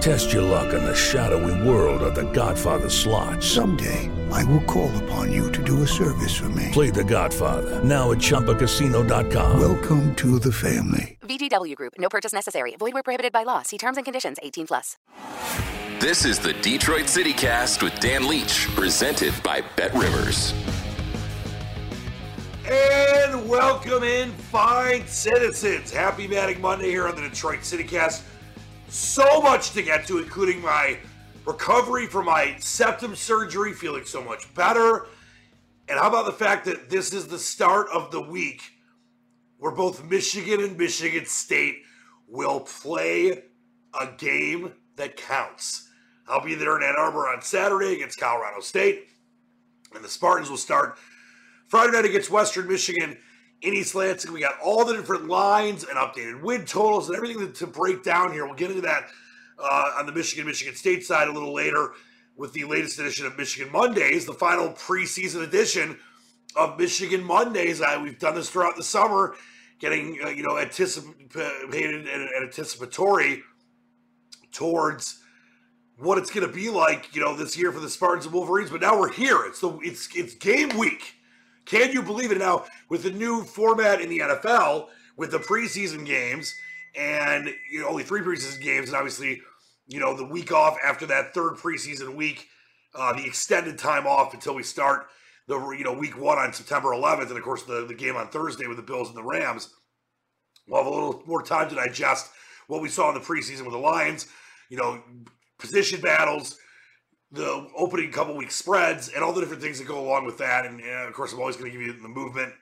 Test your luck in the shadowy world of The Godfather slot. Someday, I will call upon you to do a service for me. Play The Godfather now at ChumbaCasino.com. Welcome to the family. VGW Group. No purchase necessary. Void where prohibited by law. See terms and conditions. 18 plus. This is the Detroit City Cast with Dan Leach, presented by Bet Rivers. And welcome in, fine citizens. Happy Manic Monday here on the Detroit City Cast. So much to get to, including my recovery from my septum surgery, feeling so much better. And how about the fact that this is the start of the week where both Michigan and Michigan State will play a game that counts. I'll be there in Ann Arbor on Saturday against Colorado State, and the Spartans will start Friday night against Western Michigan in East Lansing. We got all the different lines and updated win totals and everything to break down here. We'll get into that uh, on the Michigan Michigan State side a little later with the latest edition of Michigan Mondays, the final preseason edition of Michigan Mondays. I, we've done this throughout the summer, getting uh, you know anticipated and, and anticipatory towards what it's going to be like, you know, this year for the Spartans and Wolverines. But now we're here. It's the it's it's game week. Can you believe it? Now with the new format in the NFL, with the preseason games and you know only three preseason games, and obviously you know the week off after that third preseason week, uh, the extended time off until we start the you know week one on September 11th, and of course the the game on Thursday with the Bills and the Rams. We'll have a little more time to digest what we saw in the preseason with the Lions. You know, position battles, the opening couple week spreads, and all the different things that go along with that. And, and of course, I'm always going to give you the movement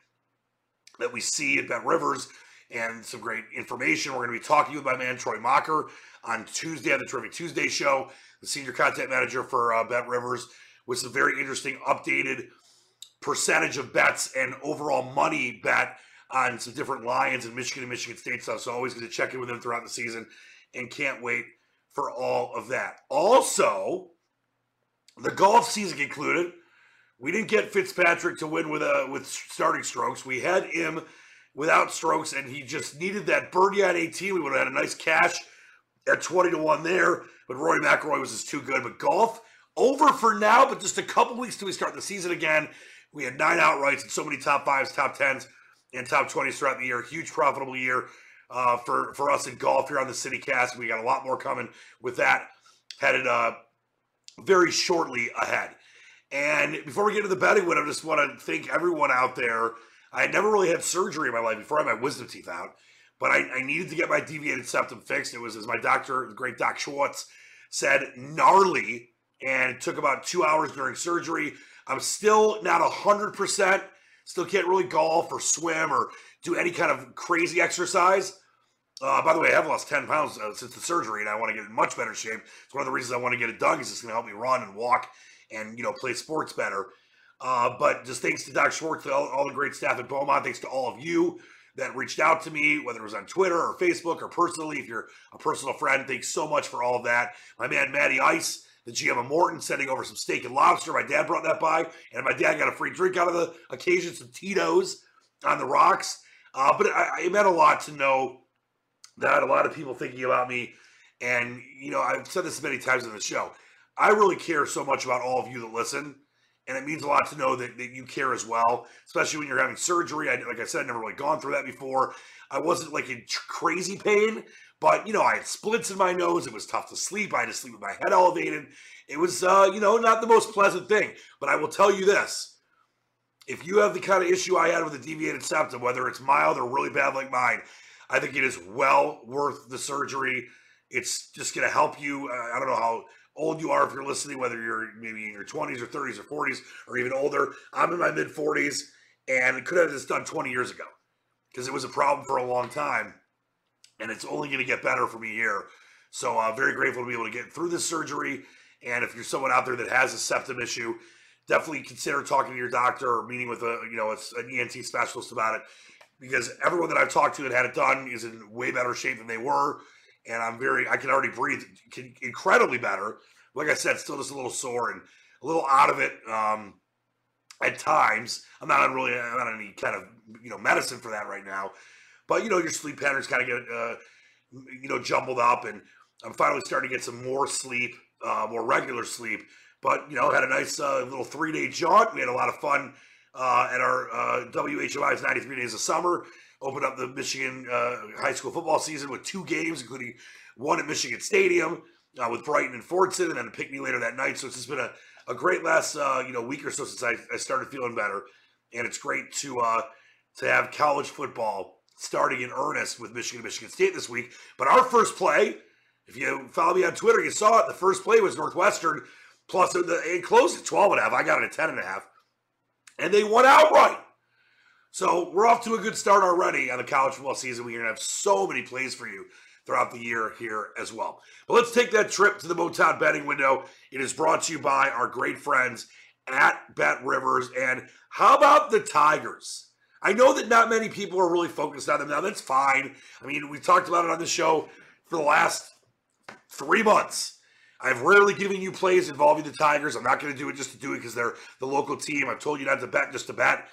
that we see at Bet Rivers and some great information. We're going to be talking with my man Troy Mocker on Tuesday on the Terrific Tuesday show, the senior content manager for uh, Bet Rivers, with some very interesting updated percentage of bets and overall money bet on some different Lions and Michigan and Michigan State stuff. So always going to check in with them throughout the season and can't wait for all of that. Also, the golf season concluded. We didn't get Fitzpatrick to win with uh, with starting strokes. We had him without strokes, and he just needed that birdie at 18. We would have had a nice cash at 20 to 1 there, but Rory McIlroy was just too good. But golf, over for now, but just a couple weeks till we start the season again. We had nine outrights and so many top fives, top tens, and top 20s throughout the year. Huge profitable year uh, for, for us in golf here on the City Cast. We got a lot more coming with that headed uh, very shortly ahead. And before we get to the betting win, I just want to thank everyone out there. I had never really had surgery in my life before I had my wisdom teeth out, but I, I needed to get my deviated septum fixed. It was, as my doctor, the great Doc Schwartz, said, gnarly, and it took about two hours during surgery. I'm still not 100%, still can't really golf or swim or do any kind of crazy exercise. Uh, by the way, I have lost 10 pounds uh, since the surgery, and I want to get in much better shape. It's one of the reasons I want to get it done because it's going to help me run and walk and, you know, play sports better. Uh, but just thanks to Doc Schwartz, all, all the great staff at Beaumont, thanks to all of you that reached out to me, whether it was on Twitter or Facebook or personally, if you're a personal friend, thanks so much for all of that. My man, Matty Ice, the GM of Morton, sending over some steak and lobster. My dad brought that by, and my dad got a free drink out of the occasion, some Tito's on the rocks. Uh, but it, it meant a lot to know that a lot of people thinking about me. And, you know, I've said this many times in the show. I really care so much about all of you that listen. And it means a lot to know that, that you care as well, especially when you're having surgery. I, like I said, I've never really gone through that before. I wasn't like in crazy pain, but, you know, I had splits in my nose. It was tough to sleep. I had to sleep with my head elevated. It was, uh, you know, not the most pleasant thing. But I will tell you this if you have the kind of issue I had with a deviated septum, whether it's mild or really bad like mine, I think it is well worth the surgery. It's just going to help you. Uh, I don't know how old you are if you're listening, whether you're maybe in your 20s or 30s or 40s or even older. I'm in my mid 40s and could have this done 20 years ago because it was a problem for a long time. And it's only going to get better for me here. So, uh, very grateful to be able to get through this surgery. And if you're someone out there that has a septum issue, definitely consider talking to your doctor or meeting with a you know an ENT specialist about it because everyone that I've talked to that had it done is in way better shape than they were. And I'm very, I can already breathe incredibly better. Like I said, still just a little sore and a little out of it um, at times. I'm not on really, I'm not on any kind of, you know, medicine for that right now. But, you know, your sleep patterns kind of get, uh, you know, jumbled up. And I'm finally starting to get some more sleep, uh, more regular sleep. But, you know, had a nice uh, little three day jaunt. We had a lot of fun uh, at our uh, WHY's 93 Days of Summer. Opened up the Michigan uh, high school football season with two games, including one at Michigan Stadium uh, with Brighton and Fordson, and then a pick me later that night. So it's just been a, a great last uh, you know week or so since I, I started feeling better, and it's great to uh, to have college football starting in earnest with Michigan Michigan State this week. But our first play, if you follow me on Twitter, you saw it. The first play was Northwestern plus it, it closed at 12 and a half. I got it at 10 and a half and they won outright. So we're off to a good start already on the college football season. We're going to have so many plays for you throughout the year here as well. But let's take that trip to the Motown betting window. It is brought to you by our great friends at Bet Rivers. And how about the Tigers? I know that not many people are really focused on them now. That's fine. I mean, we talked about it on the show for the last three months. I've rarely given you plays involving the Tigers. I'm not going to do it just to do it because they're the local team. I've told you not to bet just to bet.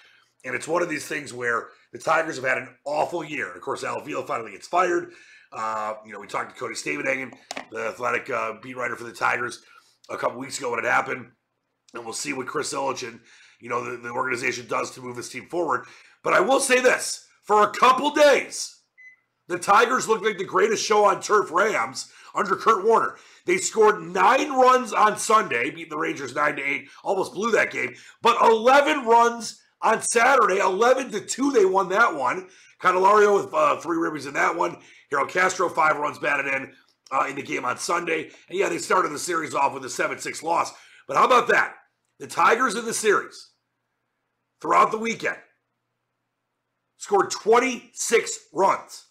And it's one of these things where the Tigers have had an awful year. Of course, Al Avila finally gets fired. Uh, you know, we talked to Cody Stavenhagen, the athletic uh, beat writer for the Tigers, a couple weeks ago when it happened. And we'll see what Chris Ilitch and, you know, the, the organization does to move this team forward. But I will say this for a couple days, the Tigers looked like the greatest show on turf Rams under Kurt Warner. They scored nine runs on Sunday, beat the Rangers nine to eight, almost blew that game, but 11 runs on Saturday, 11 to two. They won that one. Candelario with uh, three ribbies in that one. Harold Castro five runs batted in uh, in the game on Sunday, and yeah, they started the series off with a seven six loss. But how about that? The Tigers in the series throughout the weekend scored 26 runs.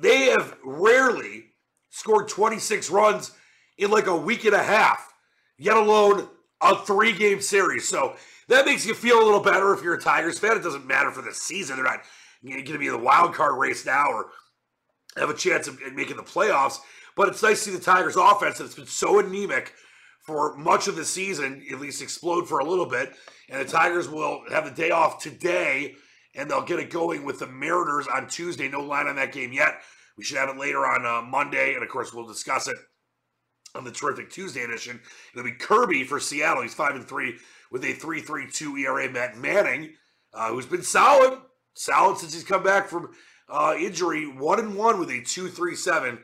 They have rarely scored 26 runs in like a week and a half, yet alone a three game series. So that makes you feel a little better if you're a Tigers fan. It doesn't matter for the season. They're not going to be in the wild card race now or have a chance of making the playoffs. But it's nice to see the Tigers' offense that's been so anemic for much of the season, at least explode for a little bit. And the Tigers will have the day off today, and they'll get it going with the Mariners on Tuesday. No line on that game yet. We should have it later on uh, Monday, and of course, we'll discuss it on the terrific Tuesday edition. It'll be Kirby for Seattle. He's five and three with a three three two ERA. Matt Manning, uh, who's been solid, solid since he's come back from uh, injury, one and one with a two three seven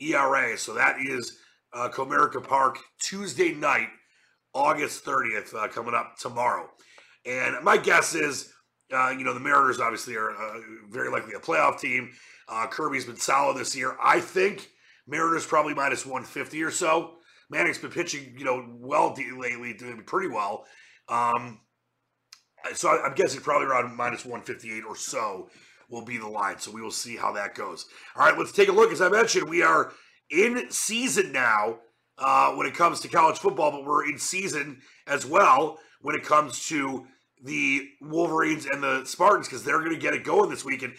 ERA. So that is uh, Comerica Park Tuesday night, August thirtieth, uh, coming up tomorrow. And my guess is, uh, you know, the Mariners obviously are uh, very likely a playoff team. Uh, Kirby's been solid this year. I think Mariners probably minus 150 or so. Manning's been pitching, you know, well lately, doing pretty well. Um, so I'm guessing probably around minus 158 or so will be the line. So we will see how that goes. All right, let's take a look. As I mentioned, we are in season now uh, when it comes to college football, but we're in season as well when it comes to the Wolverines and the Spartans because they're going to get it going this week. And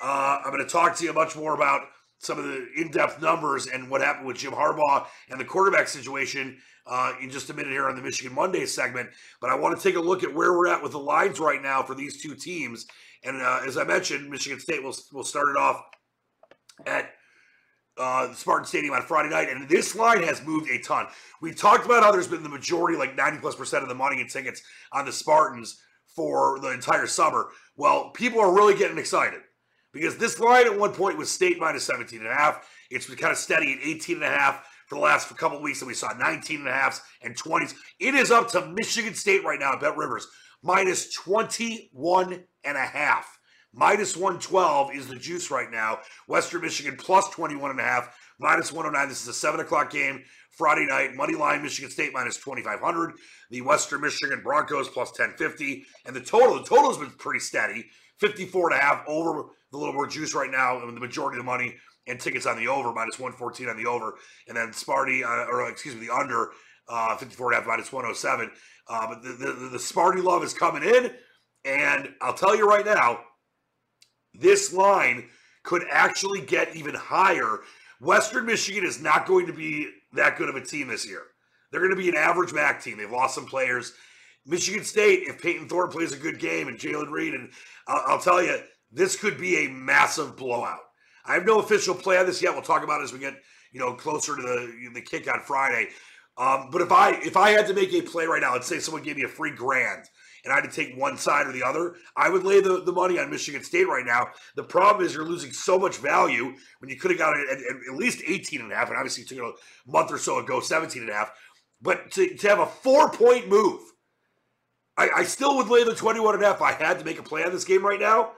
uh, I'm going to talk to you much more about some of the in-depth numbers and what happened with Jim Harbaugh and the quarterback situation uh, in just a minute here on the Michigan Monday segment. But I want to take a look at where we're at with the lines right now for these two teams. And uh, as I mentioned, Michigan State will will start it off at uh, Spartan Stadium on Friday night, and this line has moved a ton. We've talked about how there's been the majority, like 90 plus percent of the money and tickets on the Spartans for the entire summer. Well, people are really getting excited because this line at one point was state minus 17 and a half. It's been kind of steady at 18 and a half for the last couple weeks, and we saw 19 and a halfs and 20s. It is up to Michigan State right now at Bet Rivers, minus 21 and a half. Minus 112 is the juice right now. Western Michigan plus 21 and a half, minus 109. This is a 7 o'clock game Friday night. Money line Michigan State minus 2,500. The Western Michigan Broncos plus 1050. And the total, the total has been pretty steady. 54 and a half over the little more juice right now. And the majority of the money and tickets on the over, minus 114 on the over. And then Sparty, uh, or excuse me, the under, uh, 54 and a half, minus 107. Uh, but the, the, the Sparty love is coming in. And I'll tell you right now, this line could actually get even higher. Western Michigan is not going to be that good of a team this year. They're going to be an average MAC team. They've lost some players. Michigan State, if Payton Thorne plays a good game and Jayden Reed, and I'll, I'll, tell you, this could be a massive blowout. I have no official play on this yet. We'll talk about it as we get you know closer to the the kick on Friday. Um, but if I if I had to make a play right now, let's say someone gave me a free grand and I had to take one side or the other, I would lay the, the money on Michigan State right now. The problem is you're losing so much value when you could have got it at, at, least 18 and a half, and obviously you took it a month or so ago, 17 and a half. But to, to have a four point move, I, I still would lay the 21 and a half I had to make a play on this game right now.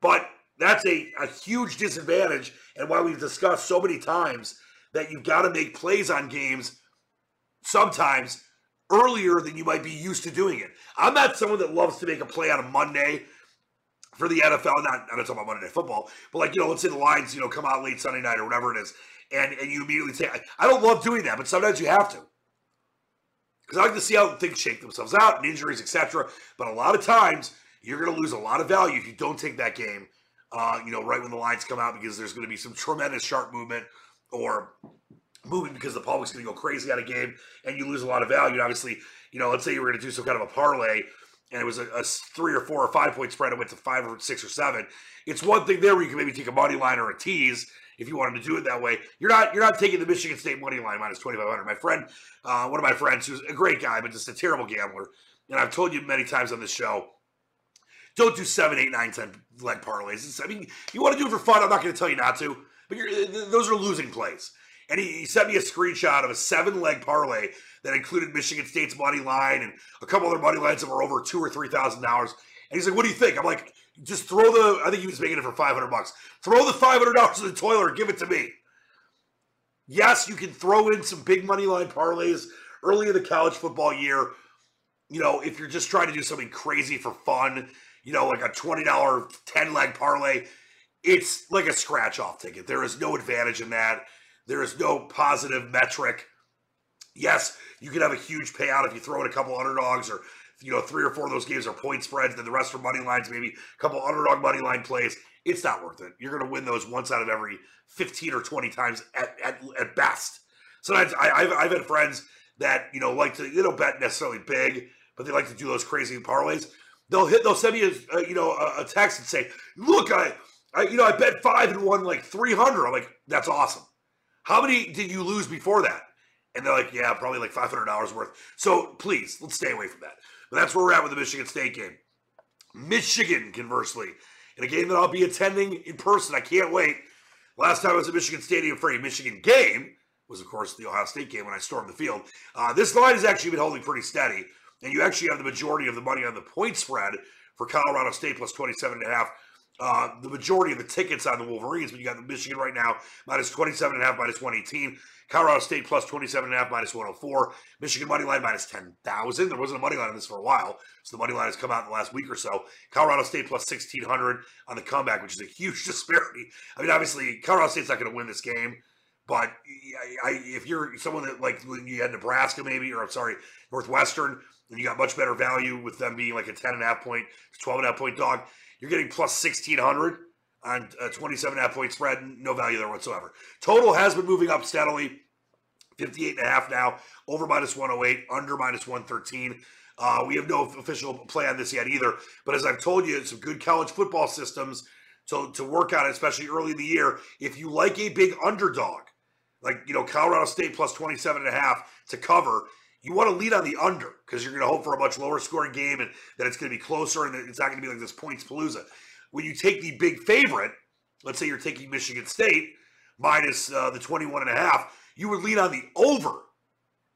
But that's a, a huge disadvantage, and why we've discussed so many times that you've got to make plays on games sometimes earlier than you might be used to doing it. I'm not someone that loves to make a play on a Monday for the NFL. Not, I'm not talking about Monday Night Football, but like, you know, let's say the lines, you know, come out late Sunday night or whatever it is, and, and you immediately say, I don't love doing that, but sometimes you have to. Because I like to see how things shake themselves out and injuries, etc. But a lot of times, you're going to lose a lot of value if you don't take that game, uh, you know, right when the lines come out because there's going to be some tremendous sharp movement or moving because the public's going to go crazy on a game and you lose a lot of value. And obviously, you know, let's say you were going to do some kind of a parlay and it was a, a, three or four or five point spread, it went to five or six or seven. It's one thing there where you can maybe take a money line or a tease if you wanted to do it that way. You're not you're not taking the Michigan State money line minus twenty five hundred. My friend, uh, one of my friends, who's a great guy but just a terrible gambler, and I've told you many times on this show. Don't do seven, eight, nine, ten leg parlays. It's, I mean, you want to do it for fun. I'm not going to tell you not to, but those are losing plays. And he, he sent me a screenshot of a seven leg parlay that included Michigan State's money line and a couple other money lines that were over two or three thousand dollars. And he's like, "What do you think?" I'm like, "Just throw the." I think he was making it for five hundred bucks. Throw the five hundred dollars in the toilet or give it to me. Yes, you can throw in some big money line parlays early in the college football year. You know, if you're just trying to do something crazy for fun, you know, like a twenty dollar ten leg parlay, it's like a scratch off ticket. There is no advantage in that. There is no positive metric. Yes, you can have a huge payout if you throw in a couple underdogs or you know three or four of those games are point spreads, then the rest are money lines, maybe a couple underdog money line plays. It's not worth it. You're going to win those once out of every 15 or 20 times at, at, at best. Sometimes I, have I've had friends that you know like to they don't bet necessarily big, but they like to do those crazy parlays. They'll hit. They'll send me a, a you know a, a text and say, "Look, I, I you know I bet five and won like 300." I'm like, "That's awesome." How many did you lose before that? And they're like, yeah, probably like $500 worth. So please, let's stay away from that. But that's where we're at with the Michigan State game. Michigan, conversely, in a game that I'll be attending in person. I can't wait. Last time I was at Michigan Stadium for a Michigan game was, of course, the Ohio State game when I stormed the field. Uh, this line has actually been holding pretty steady. And you actually have the majority of the money on the point spread for Colorado State plus 27 and a half uh, the majority of the tickets on the Wolverines, but you got the Michigan right now, minus 27.5, minus 118. Colorado State plus 27.5, minus 104. Michigan money line minus 10,000. There wasn't a money line on this for a while, so the money line has come out in the last week or so. Colorado State plus 1,600 on the comeback, which is a huge disparity. I mean, obviously, Colorado State's not going to win this game, but I, I, if you're someone that, like, when you had Nebraska maybe, or I'm sorry, Northwestern, and you got much better value with them being like a 10.5 point, 12.5 point dog, you're getting plus 1,600 on a 27 and a half point spread. No value there whatsoever. Total has been moving up steadily. 58 and a half now, over minus 108, under minus 113. Uh, we have no official play on this yet either. But as I've told you, it's some good college football systems to, to work on, especially early in the year. If you like a big underdog, like, you know, Colorado State plus 27 and a half to cover, you want to lead on the under because you're going to hope for a much lower scoring game and that it's going to be closer and it's not going to be like this points palooza when you take the big favorite, let's say you're taking Michigan State minus uh, the 21 and a half, you would lean on the over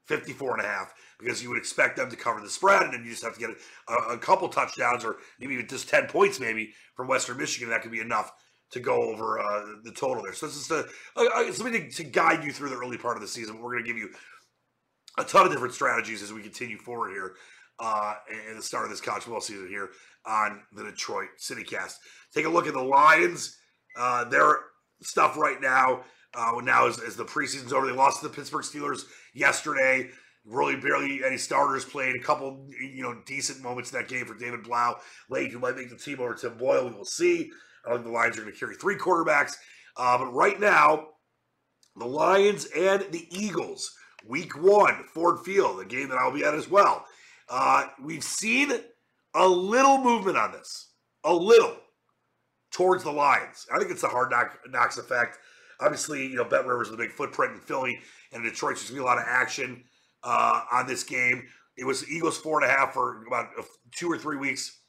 54 and a half because you would expect them to cover the spread and then you just have to get a, a couple touchdowns or maybe even just 10 points maybe from Western Michigan. That could be enough to go over uh, the total there. So a, a, something to, to, guide you through the early part of the season. We're going to give you a ton of different strategies as we continue forward here uh, in the start of this college football season here on the Detroit City Cast. Take a look at the Lions. Uh, their stuff right now, uh, now as, as the preseason's over, they lost to the Pittsburgh Steelers yesterday. Really, barely any starters played. A couple, you know, decent moments in that game for David Blough late, who might make the team over Tim Boyle. We will see. I think the Lions are going to carry three quarterbacks. Uh, but right now, the Lions and the Eagles, week one, Ford Field, a game that I'll be at as well. Uh, we've seen a little movement on this, a little towards the Lions. I think it's the hard knock, knocks effect. Obviously, you know, Bet Rivers is a big footprint in Philly and Detroit. There's going to be a lot of action uh, on this game. It was Eagles four and a half for about two or three weeks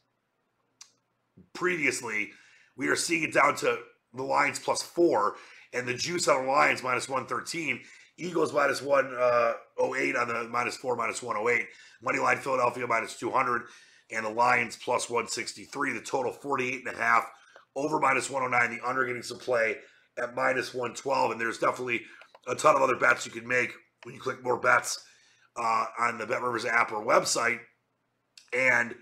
previously. We are seeing it down to the Lions plus four, and the juice on the Lions minus 113. Eagles minus 108 on the minus four, minus 108. Moneyline Philadelphia minus 200 and the Lions plus 163. The total 48 and a half, over minus 109. The under getting some play at minus 112. And there's definitely a ton of other bets you can make when you click more bets uh, on the Bet Rivers app or website. And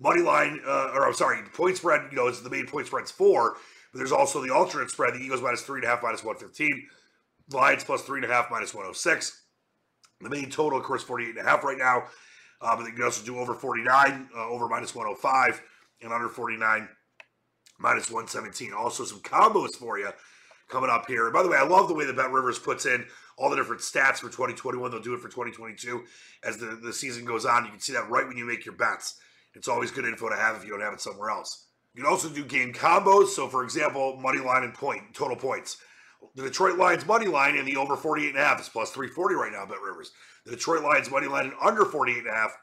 money line, uh, or I'm sorry, point spread, you know, is the main point spread's four, but there's also the alternate spread. The Eagles minus three and a half, minus 115. Lions plus three and a half, minus 106. The main total, of course, 48 and a half right now. Uh, but you can also do over 49, uh, over minus 105, and under 49, minus 117. Also, some combos for you coming up here. And by the way, I love the way the Bet Rivers puts in all the different stats for 2021. They'll do it for 2022 as the, the season goes on. You can see that right when you make your bets. It's always good info to have if you don't have it somewhere else. You can also do game combos. So, for example, money line and point, total points. The Detroit Lions money line and the over 48 and a half is plus 340 right now, Bet Rivers. The Detroit Lions money line and under 48 and a half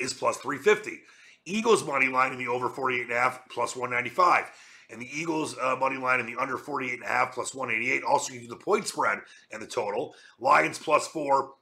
is plus 350. Eagles money line in the over 48 and a half plus 195. And the Eagles uh, money line in the under 48 and a half plus 188. Also, give you do the point spread and the total. Lions plus four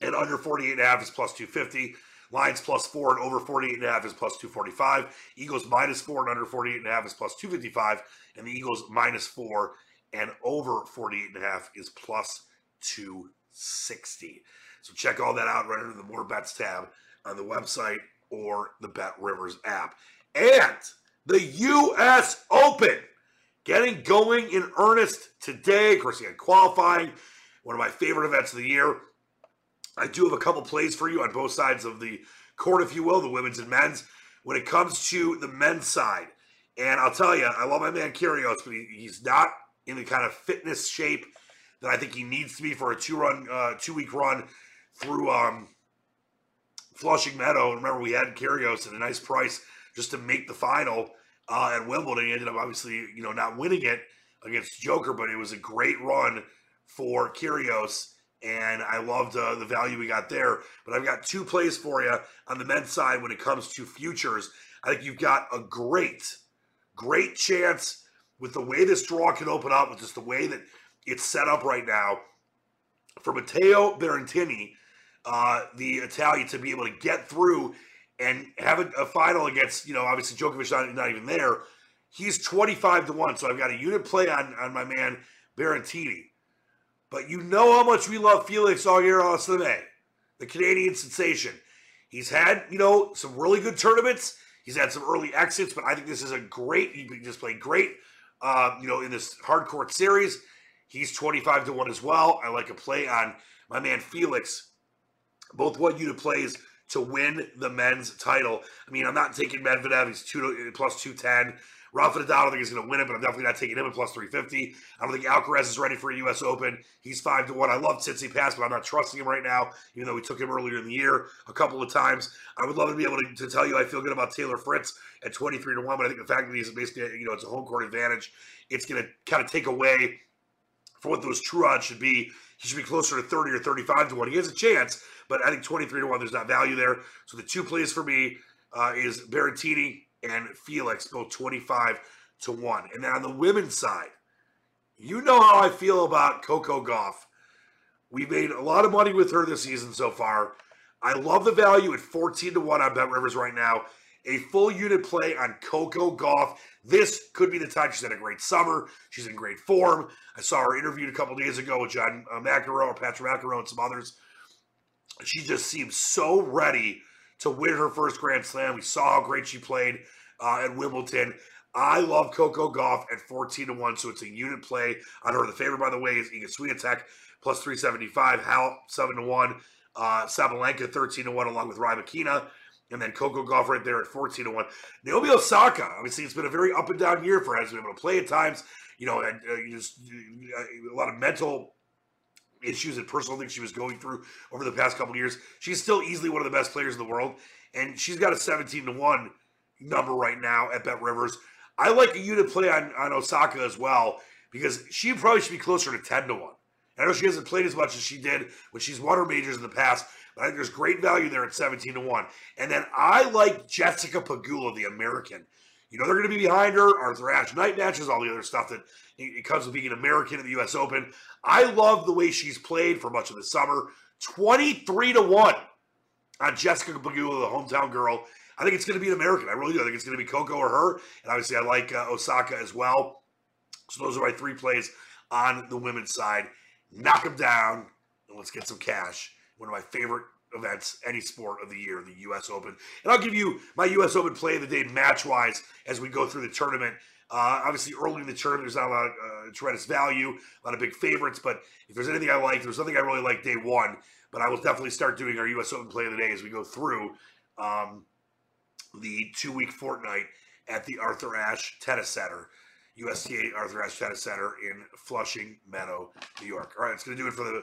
and under 48 and a half is plus 250. Lions plus four and over 48 and a half is plus 245. Eagles minus four and under 48 and a half is plus 255. And the Eagles minus four and over 48 and a half is plus 260. So check all that out right under the More Bets tab on the website or the Bet Rivers app. And the U.S. Open getting going in earnest today. Of course, you had qualifying, one of my favorite events of the year. I do have a couple plays for you on both sides of the court, if you will, the women's and men's. When it comes to the men's side, and I'll tell you, I love my man Kyrgios, but he, he's not in the kind of fitness shape that I think he needs to be for a two run, uh, two week run through um, Flushing Meadow. Remember, we had Kyrgios at a nice price just to make the final uh, at Wimbledon. He ended up obviously, you know, not winning it against Joker, but it was a great run for Kyrgios. And I loved uh, the value we got there. But I've got two plays for you on the men's side when it comes to futures. I think you've got a great, great chance with the way this draw can open up, with just the way that it's set up right now, for Matteo Berrettini, uh, the Italian, to be able to get through and have a, a, final against, you know, obviously Djokovic not, not even there, He's 25 to 1. So I've got a unit play on, on my man Berrettini. But you know how much we love Felix Auger-Aliassime, the Canadian sensation. He's had, you know, some really good tournaments. He's had some early exits, but I think this is a great, he just played great, uh, you know, in this hard court series. He's 25 to 1 as well. I like a play on my man Felix. Both one unit plays to win the men's title. I mean, I'm not taking Medvedev. He's two plus 210. Rafa Nadal, I don't think he's going to win it, but I'm definitely not taking him at plus 350. I don't think Alcaraz is ready for a U.S. Open. He's 5 to 1. I love Tsitsipas, but I'm not trusting him right now, even though we took him earlier in the year a couple of times. I would love to be able to, to tell you I feel good about Taylor Fritz at 23 to 1, but I think the fact that he's basically, you know, it's a home court advantage, it's going to kind of take away for what those true odds should be. He should be closer to 30 or 35 to 1. He has a chance, but I think 23 to 1, there's not value there. So the two plays for me uh, is Berrettini and Felix, both 25 to 1. And then on the women's side, you know how I feel about Coco Gauff. We made a lot of money with her this season so far. I love the value at 14 to 1 on Bet Rivers right now. A full unit play on Coco Gauff. This could be the time. She's had a great summer. She's in great form. I saw her interviewed a couple days ago with John uh, McEnroe or Patrick McEnroe and some others. She just seems so ready to win her first Grand Slam. We saw how great she played uh, at Wimbledon. I love Coco Gauff at 14 to 1, so it's a unit play on her. The favorite, by the way, is Iga Swiatek plus 375, Hal 7 to 1, uh, Sabalenka 13 to 1, along with Rybakina. And then Coco Gauff right there at 14 to 1. Naomi Osaka, obviously, it's been a very up and down year for her. Has been able to play at times, you know, and uh, just uh, a lot of mental issues and personal things she was going through over the past couple years. She's still easily one of the best players in the world, and she's got a 17 to 1 number right now at Bet Rivers. I like you to play on, on Osaka as well because she probably should be closer to 10 to 1. I know she hasn't played as much as she did when she's won her majors in the past, I think there's great value there at 17 to 1. And then I like Jessica Pegula, the American. You know, they're going to be behind her, Arthur Ashe night matches, all the other stuff that it comes with being an American in the U.S. Open. I love the way she's played for much of the summer. 23 to 1 on Jessica Pegula, the hometown girl. I think it's going to be an American. I really do. I think it's going to be Coco or her. And obviously, I like uh, Osaka as well. So those are my three plays on the women's side. Knock them down and let's get some cash. One of my favorite events, any sport of the year, the U.S. Open. And I'll give you my U.S. Open play of the day match wise as we go through the tournament. Uh, obviously, early in the tournament, there's not a lot of uh, tremendous value, a lot of big favorites. But if there's anything I like, there's nothing I really like day one. But I will definitely start doing our U.S. Open play of the day as we go through. Um, the two week fortnight at the Arthur Ashe Tennis Center, USTA Arthur Ashe Tennis Center in Flushing Meadow, New York. All right, it's going to do it for the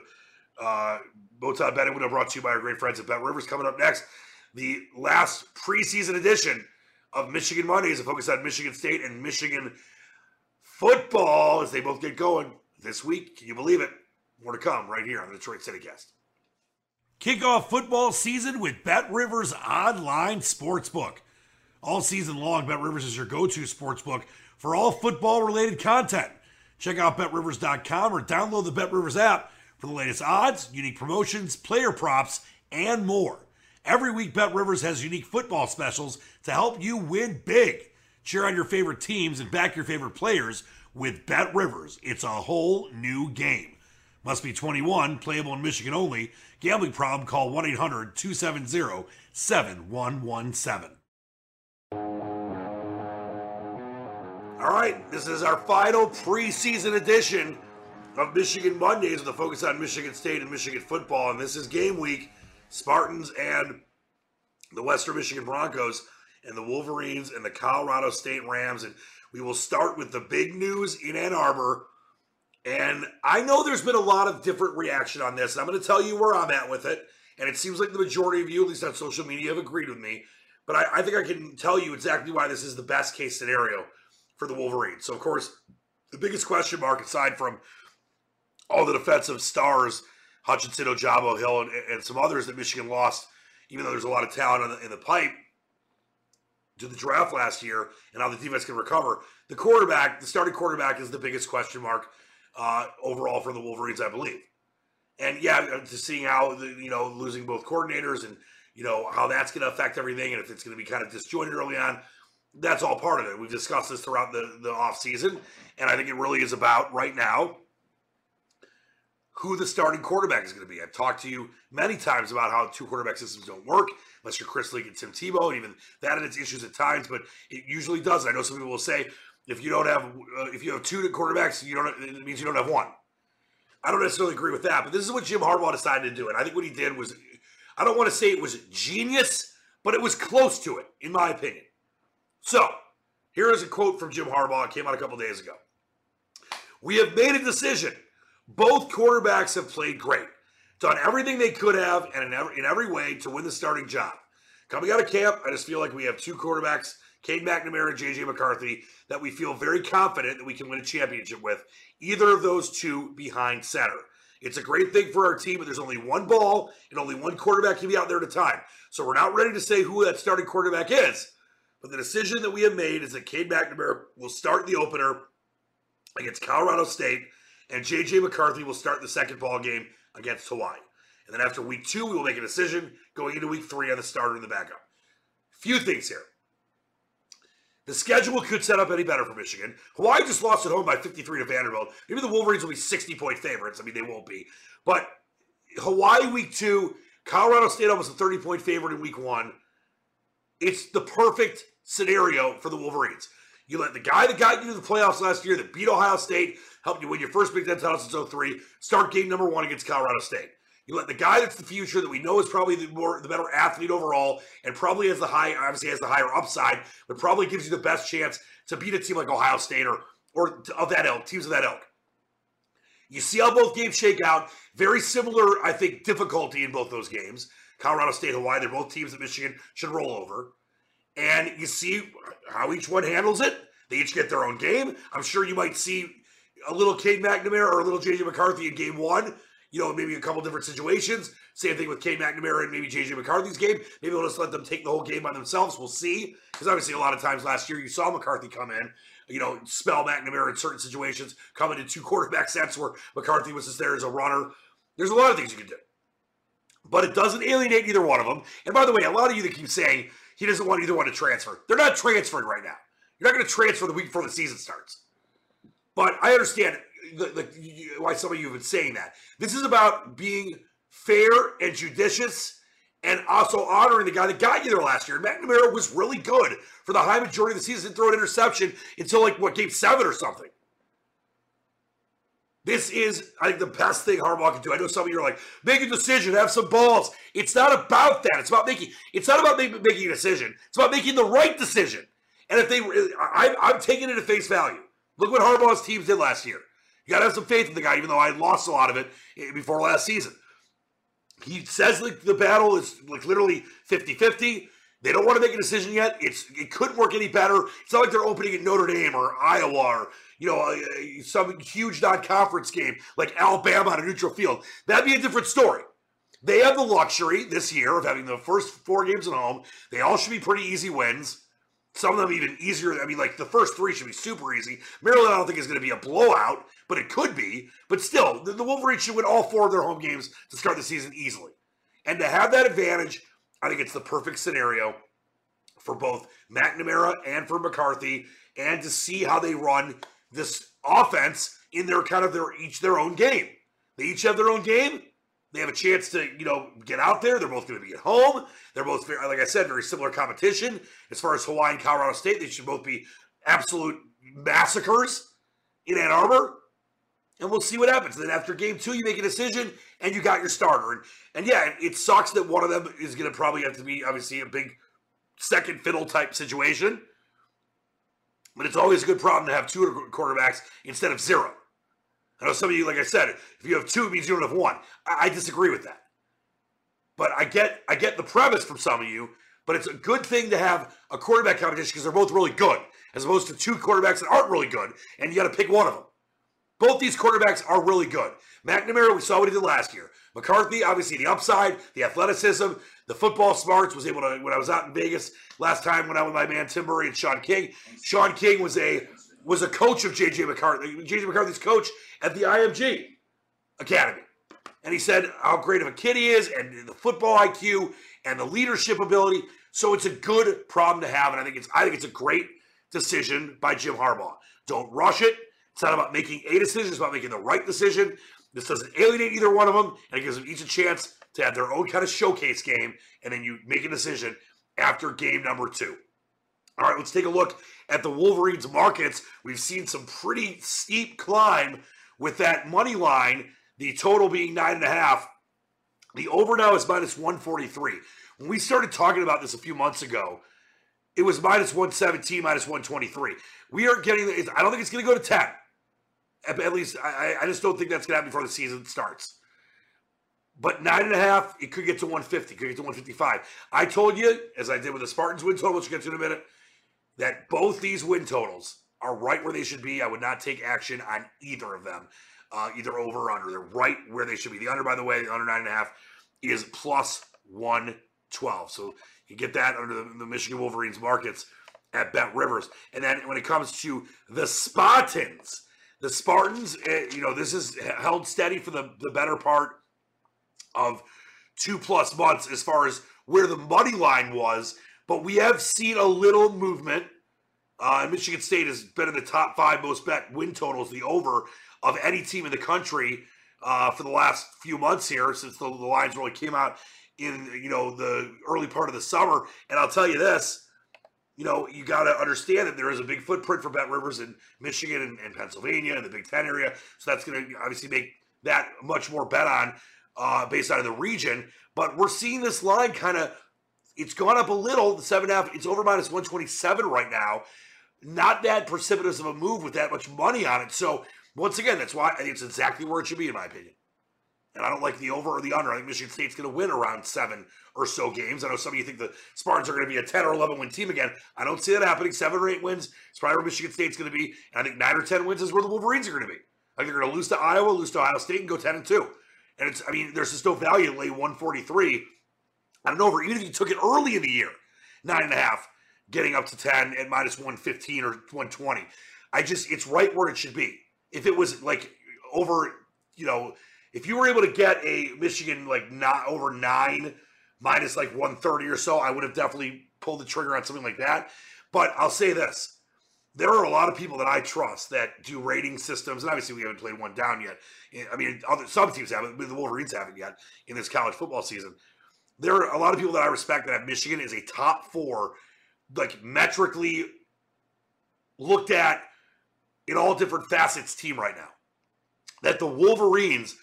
uh, Motown Betting Window brought to you by our great friends at Bet Rivers. Coming up next, the last preseason edition of Michigan Money is a focus on Michigan State and Michigan football as they both get going this week. Can you believe it? More to come right here on the Detroit CityCast. Kick off football season with Bet Rivers Online Sportsbook. All season long, Bet Rivers is your go to sportsbook for all football related content. Check out betrivers.com or download the Bet Rivers app the latest odds, unique promotions, player props, and more. Every week, Bet Rivers has unique football specials to help you win big. Cheer on your favorite teams and back your favorite players with Bet Rivers. It's a whole new game. Must be 21, playable in Michigan only. Gambling problem, call 1 800 270 7117. All right, this is our final preseason edition of Michigan Mondays with a focus on Michigan State and Michigan football. And this is game week Spartans and the Western Michigan Broncos and the Wolverines and the Colorado State Rams. And we will start with the big news in Ann Arbor and I know there's been a lot of different reaction on this. And I'm going to tell you where I'm at with it. And it seems like the majority of you, at least on social media, have agreed with me. But I, I think I can tell you exactly why this is the best case scenario for the Wolverines. So, of course, the biggest question mark, aside from all the defensive stars, Hutchinson, Ojabo, Hill, and, and some others that Michigan lost, even though there's a lot of talent in the, in the pipe to the draft last year, and how the defense can recover. The quarterback, the starting quarterback, is the biggest question mark uh, overall for the Wolverines, I believe. And yeah, uh, to seeing how the, you know losing both coordinators and you know how that's going to affect everything, and if it's going to be kind of disjointed early on, that's all part of it. We've discussed this throughout the, the offseason, and I think it really is about right now who the starting quarterback is going to be. I've talked to you many times about how two quarterback systems don't work unless you're Chris Leak and Tim Tebow, and even that had its issues at times, but it usually does. I know some people will say if you don't have uh, if you have two quarterbacks, you don't it means you don't have one. I don't necessarily agree with that, but this is what Jim Harbaugh decided to do, and I think what he did was I don't want to say it was genius, but it was close to it, in my opinion. So, here is a quote from Jim Harbaugh. It came out a couple days ago. We have made a decision. Both quarterbacks have played great, done everything they could have, and in every, in every way to win the starting job. Coming out of camp, I just feel like we have two quarterbacks, Cade McNamara and JJ McCarthy, that we feel very confident that we can win a championship with. Either of those two behind center. It's a great thing for our team, but there's only one ball and only one quarterback can be out there at a time. So we're not ready to say who that starting quarterback is. But the decision that we have made is that Cade McNamara will start the opener against Colorado State, and JJ McCarthy will start the second ball game against Hawaii. And then after week two, we will make a decision going into week three on the starter and the backup. Few things here. The schedule could set up any better for Michigan. Hawaii just lost at home by 53 to Vanderbilt. Maybe the Wolverines will be 60 point favorites. I mean, they won't be. But Hawaii week two, Colorado State almost a 30 point favorite in week one. It's the perfect scenario for the Wolverines. You let the guy that got you to the playoffs last year, that beat Ohio State, helped you win your first Big Ten title since 03, start game number one against Colorado State. You let the guy that's the future that we know is probably the more the better athlete overall, and probably has the high, obviously has the higher upside, but probably gives you the best chance to beat a team like Ohio State or or of that ilk, teams of that ilk. You see how both games shake out. Very similar, I think, difficulty in both those games. Colorado State, Hawaii, they're both teams that Michigan should roll over. And you see how each one handles it. They each get their own game. I'm sure you might see a little Cade McNamara or a little JJ McCarthy in game one you know, maybe a couple different situations. Same thing with Cade McNamara and maybe JJ McCarthy's game. Maybe we'll just let them take the whole game by themselves. We'll see. Because obviously, a lot of times last year, you saw McCarthy come in, you know, spell McNamara in certain situations, come into two quarterback sets where McCarthy was just there as a runner. There's a lot of things you can do. But it doesn't alienate either one of them. And by the way, a lot of you that keep saying he doesn't want either one to transfer, they're not transferring right now. You're not going to transfer the week before the season starts. But I understand the, the, why some of you have been saying that. This is about being fair and judicious and also honoring the guy that got you there last year. McNamara was really good for the high majority of the season, throw an interception until like what game seven or something. This is, I think, the best thing Harbaugh can do. I know some of you are like, make a decision, have some balls. It's not about that. It's about making. It's not about making a decision. It's about making the right decision. And if they, I, I'm taking it at face value. Look what Harbaugh's teams did last year. You got to have some faith in the guy, even though I lost a lot of it eh, before last season. He says like the battle is like literally 50-50. They don't want to make a decision yet. It's it couldn't work any better. It's not like they're opening at Notre Dame or Iowa or you know uh, some huge non-conference game like Alabama on a neutral field. That'd be a different story. They have the luxury this year of having the first four games at home. They all should be pretty easy wins. Some of them even easier. I mean, like the first three should be super easy. Maryland, I don't think is going to be a blowout, but it could be. But still, the, the Wolverines should win all four of their home games to start the season easily. And to have that advantage, I think it's the perfect scenario for both McNamara and for McCarthy, and to see how they run this offense in their kind of their each their own game. They each have their own game. They have a chance to, you know, get out there. They're both going to be at home. They're both, very, like I said, very similar competition. As far as Hawaii and Colorado State, they should both be absolute massacres in Ann Arbor. And we'll see what happens. Then after game two, you make a decision and you got your starter. And, and yeah, it sucks that one of them is going to probably have to be, obviously, a big second fiddle type situation. But it's always a good problem to have two quarterbacks instead of zero. I know some of you, like I said, if you have two, it means you don't have one. I, I disagree with that. But I get I get the premise from some of you, but it's a good thing to have a quarterback competition because they're both really good, as opposed to two quarterbacks that aren't really good, and you got to pick one of them. Both these quarterbacks are really good. McNamara, we saw what he did last year. McCarthy, obviously the upside, the athleticism, the football smarts. Was able to when I was out in Vegas last time when I was with my man Tim Murray and Sean King. Sean King was a was a coach of JJ McCarthy. JJ McCarthy's coach at the IMG Academy. And he said how great of a kid he is and the football IQ and the leadership ability. So it's a good problem to have. And I think it's I think it's a great decision by Jim Harbaugh. Don't rush it. It's not about making a decision, it's about making the right decision. This doesn't alienate either one of them, and it gives them each a chance to have their own kind of showcase game, and then you make a decision after game number two. All right, let's take a look at the Wolverines markets. We've seen some pretty steep climb with that money line, the total being nine and a half. The over now is minus 143. When we started talking about this a few months ago, it was minus 117, minus 123. We are getting, I don't think it's going to go to 10. At, least, I, I just don't think that's going to happen before the season starts. But nine and a half, it could get to 150, could get to 155. I told you, as I did with the Spartans win total, which we'll get to in a minute, that both these win totals are right where they should be. I would not take action on either of them, uh, either over or under. They're right where they should be. The under, by the way, the under nine and a half is plus 112. So you get that under the, the Michigan Wolverines markets at Bet Rivers. And then when it comes to the Spartans, the Spartans, eh, you know, this is held steady for the, the better part of two plus months as far as where the money line was, but we have seen a little movement. Uh, Michigan State has been in the top five most bet win totals, the over of any team in the country uh, for the last few months here since the, the lines really came out in you know the early part of the summer. And I'll tell you this, you know, you got to understand that there is a big footprint for Bet Rivers in Michigan and, and Pennsylvania and the Big Ten area, so that's going to obviously make that much more bet on uh, based out of the region. But we're seeing this line kind of, it's gone up a little. The seven and a half, it's over minus 127 right now. Not that precipitous of a move with that much money on it. So, once again, that's why it's exactly where it should be, in my opinion. And I don't like the over or the under. I think Michigan State's going to win around seven or so games. I know some of you think the Spartans are going to be a 10 or 11 win team again. I don't see that happening. Seven or eight wins is probably where Michigan State's going to be. And I think nine or 10 wins is where the Wolverines are going to be. I think they're going to lose to Iowa, lose to Ohio State, and go 10 and 2. And it's, I mean, there's just no value to lay 143 on an over, even if you took it early in the year, nine and a half, getting up to 10 at minus 115 or 120. I just, it's right where it should be. If it was like over, you know, if you were able to get a Michigan like not over nine minus like 130 or so, I would have definitely pulled the trigger on something like that. But I'll say this there are a lot of people that I trust that do rating systems, and obviously we haven't played one down yet. I mean, other some teams haven't, but the Wolverines haven't yet in this college football season. There are a lot of people that I respect that have Michigan as a top four, like metrically looked at in all different facets team right now. That the Wolverines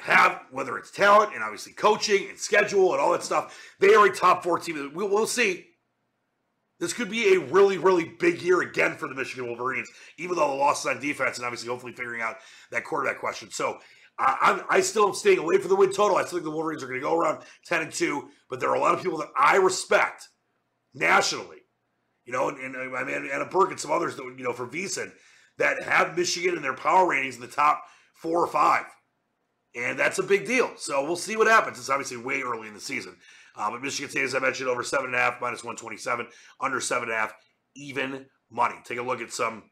have, whether it's talent and obviously coaching and schedule and all that stuff, they are a top four team. We'll, we'll see this could be a really, really big year again for the Michigan Wolverines, even though the losses on defense and obviously hopefully figuring out that quarterback question. So I'm, I still am staying away from the win total. I still think the Wolverines are going to go around 10 and 2, but there are a lot of people that I respect nationally, you know, and, and I mean, Anna Burke and some others that, you know, for VSiN that have Michigan in their power ratings in the top four or five. And that's a big deal. So we'll see what happens. It's obviously way early in the season. Uh, but Michigan State, as I mentioned, over seven and a half, minus 127, under seven and a half, even money. Take a look at some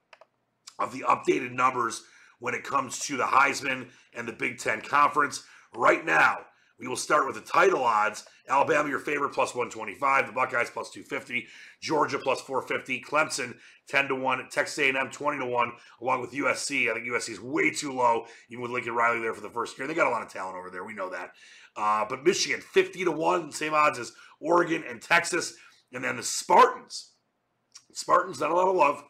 of the updated numbers when it comes to the Heisman and the Big Ten Conference. Right now, we will start with the title odds. Alabama, your favorite, plus 125. The Buckeyes, plus 250. Georgia, plus 450. Clemson, 10 to 1. Texas A&M, 20 to 1, along with USC. I think USC is way too low, even with Lincoln Riley there for the first year. They got a lot of talent over there. We know that. Uh, but Michigan, 50 to 1, same odds as Oregon and Texas. And then the Spartans. Spartans, not a lot of love.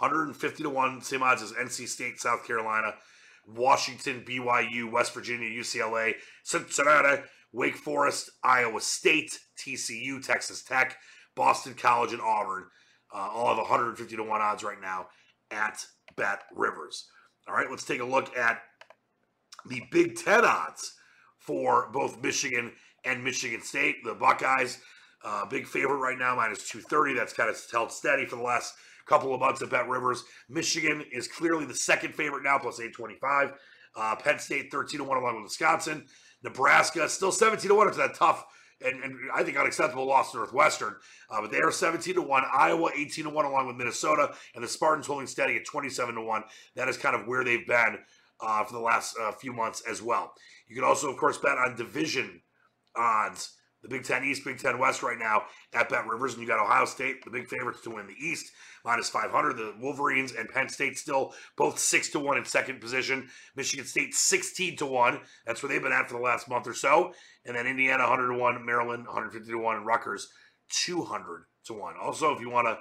150 to 1, same odds as NC State, South Carolina, Washington, BYU, West Virginia, UCLA, Cincinnati, Wake Forest, Iowa State, TCU, Texas Tech, Boston College, and Auburn. Uh, all have 150 to 1 odds right now at Bet Rivers. All right, let's take a look at the Big Ten odds for both Michigan and Michigan State. The Buckeyes, uh, big favorite right now, minus 230. That's kind of held steady for the last couple of months at Bet Rivers. Michigan is clearly the second favorite now, plus 825. Uh, Penn State 13 to 1 along with Wisconsin. Nebraska still 17 to 1 after that tough and, and, I think unacceptable loss to Northwestern. Uh, but they are 17 to 1. Iowa 18 to 1 along with Minnesota. And the Spartans holding steady at 27 to 1. That is kind of where they've been uh, for the last uh, few months as well. You can also, of course, bet on division odds. The Big Ten East, Big Ten West right now at Bet Rivers, and you got Ohio State, the big favorites to win the East, minus 500. The Wolverines and Penn State still both six to one in second position. Michigan State 16 to one. That's where they've been at for the last month or so. And then Indiana 100 to one, Maryland 150 to one, and Rutgers 200 to one. Also, if you want to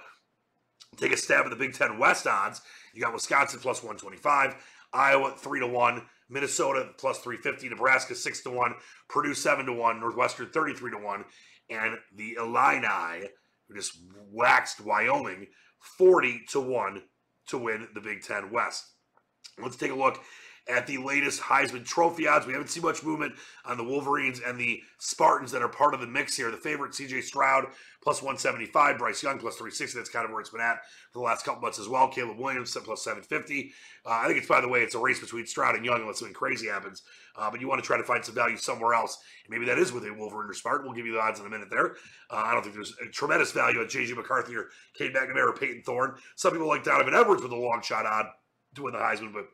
take a stab at the Big Ten West odds, you got Wisconsin plus 125, Iowa 3 to 1, Minnesota plus 350, Nebraska 6 to 1, Purdue 7 to 1, Northwestern 33 to 1, and the Illini, who just waxed Wyoming 40 to 1 to win the Big Ten West. Let's take a look at the latest Heisman Trophy odds. We haven't seen much movement on the Wolverines and the Spartans that are part of the mix here. The favorite, CJ Stroud, plus 175. Bryce Young, plus 360. That's kind of where it's been at for the last couple months as well. Caleb Williams, plus 750. Uh, I think it's, by the way, it's a race between Stroud and Young unless something crazy happens. Uh, but you want to try to find some value somewhere else. Maybe that is with a Wolverine or Spartan. We'll give you the odds in a minute there. Uh, I don't think there's a tremendous value at J.J. McCarthy or Cade McNamara or Payton Thorne. Some people like Donovan Edwards with a long shot odd to win the Heisman, but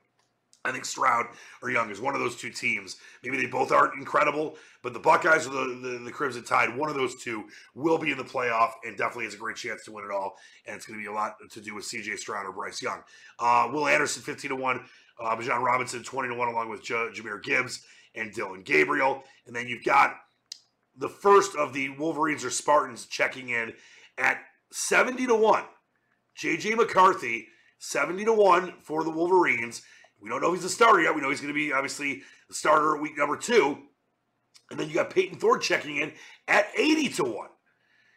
I think Stroud or Young is one of those two teams. Maybe they both aren't incredible, but the Buckeyes or the, the, the, Crimson Tide, one of those two will be in the playoff and definitely has a great chance to win it all. And it's going to be a lot to do with CJ Stroud or Bryce Young. Uh, Will Anderson, 15 to 1. Uh, Bijan Robinson, 20 to 1, along with J- Jahmyr Gibbs and Dillon Gabriel. And then you've got the first of the Wolverines or Spartans checking in at 70 to 1. JJ McCarthy, 70 to 1 for the Wolverines. We don't know if he's a starter yet. We know he's going to be obviously the starter week number two. And then you got Payton Thorne checking in at 80 to 1.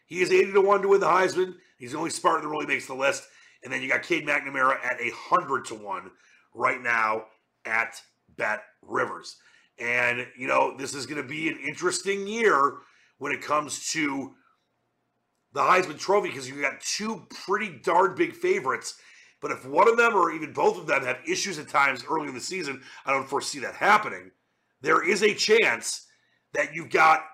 He is 80 to 1 to win the Heisman. He's the only Spartan that really makes the list. And then you got Cade McNamara at 100 to 1 right now at Bet Rivers. And, you know, this is going to be an interesting year when it comes to the Heisman Trophy because you got two pretty darn big favorites but if one of them or even both of them have issues at times early in the season, I don't foresee that happening. There is a chance that you've got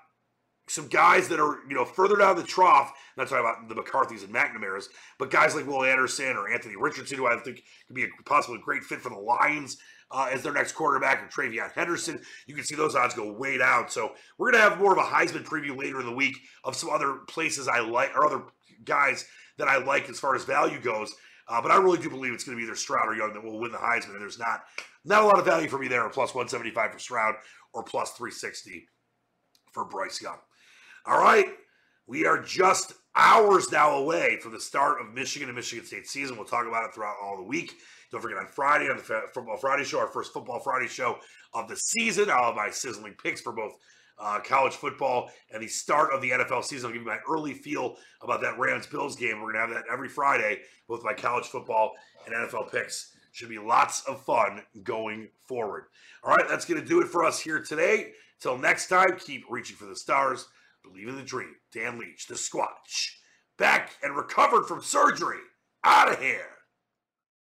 some guys that are, you know, further down the trough. Not talking about the McCarthy's and McNamara's, but guys like Will Anderson or Anthony Richardson, who I think could be a possibly great fit for the Lions uh, as their next quarterback, and TreVeyon Henderson. You can see those odds go way down. So we're going to have more of a Heisman preview later in the week of some other places I like or other guys that I like as far as value goes. Uh, but I really do believe it's going to be either Stroud or Young that will win the Heisman. And there's not not a lot of value for me there. Plus 175 for Stroud or plus 360 for Bryce Young. All right, we are just hours now away from the start of Michigan and Michigan State season. We'll talk about it throughout all the week. Don't forget on Friday on the Football Friday show, our first Football Friday show of the season. I'll have my sizzling picks for both uh, college football and the start of the NFL season. I'll give you my early feel about that Rams Bills game. We're going to have that every Friday, both my college football and NFL picks. Should be lots of fun going forward. All right, that's going to do it for us here today. Till next time, keep reaching for the stars, believe in the dream. Dan Leach, the Squatch, back and recovered from surgery. Out of here.